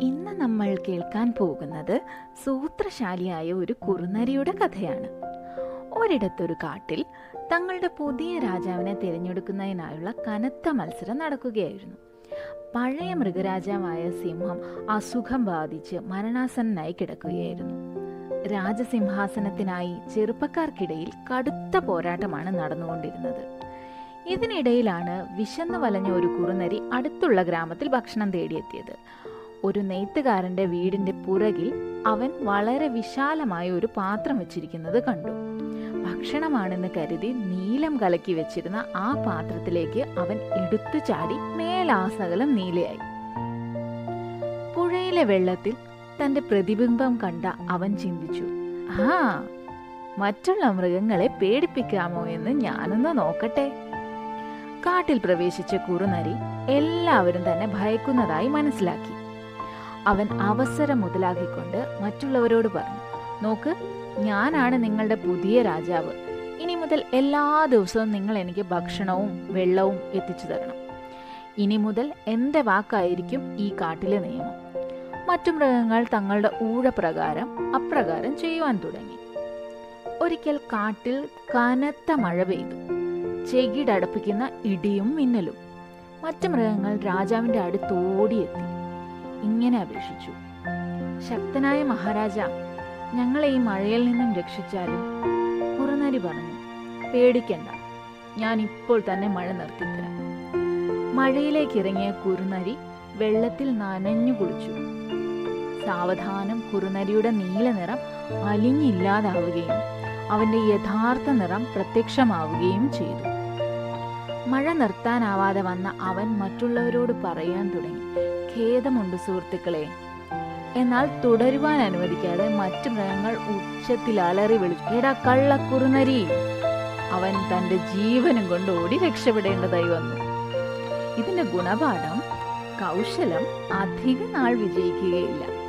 ഇന്ന് നമ്മൾ കേൾക്കാൻ പോകുന്നത് സൂത്രശാലിയായ ഒരു കുറുനരിയുടെ കഥയാണ്. ഒരിടത്തൊരു കാട്ടിൽ തങ്ങളുടെ പുതിയ രാജാവിനെ തിരഞ്ഞെടുക്കുന്നതിനായുള്ള കനത്ത മത്സരം നടക്കുകയായിരുന്നു. പഴയ മൃഗരാജാവായ സിംഹം അസുഖം ബാധിച്ച് മരണാസന്നനായി കിടക്കുകയായിരുന്നു. രാജസിംഹാസനത്തിനായി ചെറുപ്പക്കാർക്കിടയിൽ കടുത്ത പോരാട്ടമാണ് നടന്നുകൊണ്ടിരുന്നത്. ഇതിനിടയിലാണ് വിശന്നു വലഞ്ഞ ഒരു കുറുനരി അടുത്തുള്ള ഗ്രാമത്തിൽ ഭക്ഷണം തേടിയെത്തിയത്. ഒരു നെയ്ത്തുകാരന്റെ വീടിന്റെ പുറകിൽ അവൻ വളരെ വിശാലമായ ഒരു പാത്രം വെച്ചിരിക്കുന്നത് കണ്ടു. ഭക്ഷണമാണെന്ന് കരുതി നീലം കലക്കി വെച്ചിരുന്ന ആ പാത്രത്തിലേക്ക് അവൻ എടുത്തു ചാടി മേലാസകലം നീലയായി. പുഴയിലെ വെള്ളത്തിൽ തന്റെ പ്രതിബിംബം കണ്ട അവൻ ചിന്തിച്ചു ആ മറ്റുള്ള മൃഗങ്ങളെ പേടിപ്പിക്കാമോ എന്ന് ഞാനൊന്ന് നോക്കട്ടെ. കാട്ടിൽ പ്രവേശിച്ച കുറുനരി എല്ലാവരും തന്നെ ഭയക്കുന്നതായി മനസ്സിലാക്കി. അവൻ അവസരം മുതലാക്കിക്കൊണ്ട് മറ്റുള്ളവരോട് പറഞ്ഞു നോക്ക് ഞാനാണ് നിങ്ങളുടെ പുതിയ രാജാവ്. ഇനി മുതൽ എല്ലാ ദിവസവും നിങ്ങൾ എനിക്ക് ഭക്ഷണവും വെള്ളവും എത്തിച്ചു തരണം. ഇനി മുതൽ എന്റെ വാക്കായിരിക്കും ഈ കാട്ടിലെ നിയമം. മറ്റു മൃഗങ്ങൾ തങ്ങളുടെ ഊഴപ്രകാരം അപ്രകാരം ചെയ്യുവാൻ തുടങ്ങി. ഒരിക്കൽ കാട്ടിൽ കനത്ത മഴ പെയ്തു. ചെകിടടപ്പിക്കുന്ന ഇടിയും മിന്നലും. മറ്റു മൃഗങ്ങൾ രാജാവിന്റെ അടുത്ത് ഓടിയെത്തി. ഇങ്ങനെ അപേക്ഷിച്ചു. ശക്തനായ മഹാരാജ ഞങ്ങളെ ഈ മഴയിൽ നിന്നും രക്ഷിച്ചാലും കുറുനരി പറഞ്ഞു പേടിക്കണ്ട ഞാൻ ഇപ്പോൾ തന്നെ മഴ നിർത്തിത്തരാം. മഴയിലേക്ക് ഇറങ്ങിയ കുറുനരി വെള്ളത്തിൽ നനഞ്ഞു കുളിച്ചു. സാവധാനം കുറുനരിയുടെ നീല നിറം അലിഞ്ഞില്ലാതാവുകയും അവന്റെ യഥാർത്ഥ നിറം പ്രത്യക്ഷമാവുകയും ചെയ്തു. മഴ നിർത്താനാവാതെ വന്ന അവൻ മറ്റുള്ളവരോട് പറയാൻ തുടങ്ങി. ഖേദമുണ്ട് സുഹൃത്തുക്കളെ. എന്നാൽ തുടരുവാൻ അനുവദിക്കാതെ മറ്റു മൃഗങ്ങൾ ഉച്ചത്തിൽ അലറി വിളിച്ചു എടാ കള്ളക്കുറുനരി. അവൻ തന്റെ ജീവനും കൊണ്ട് ഓടി രക്ഷപ്പെടേണ്ടതായി വന്നു. ഇതിന്റെ ഗുണപാഠം കൗശലം അധിക നാൾ വിജയിക്കുകയില്ല.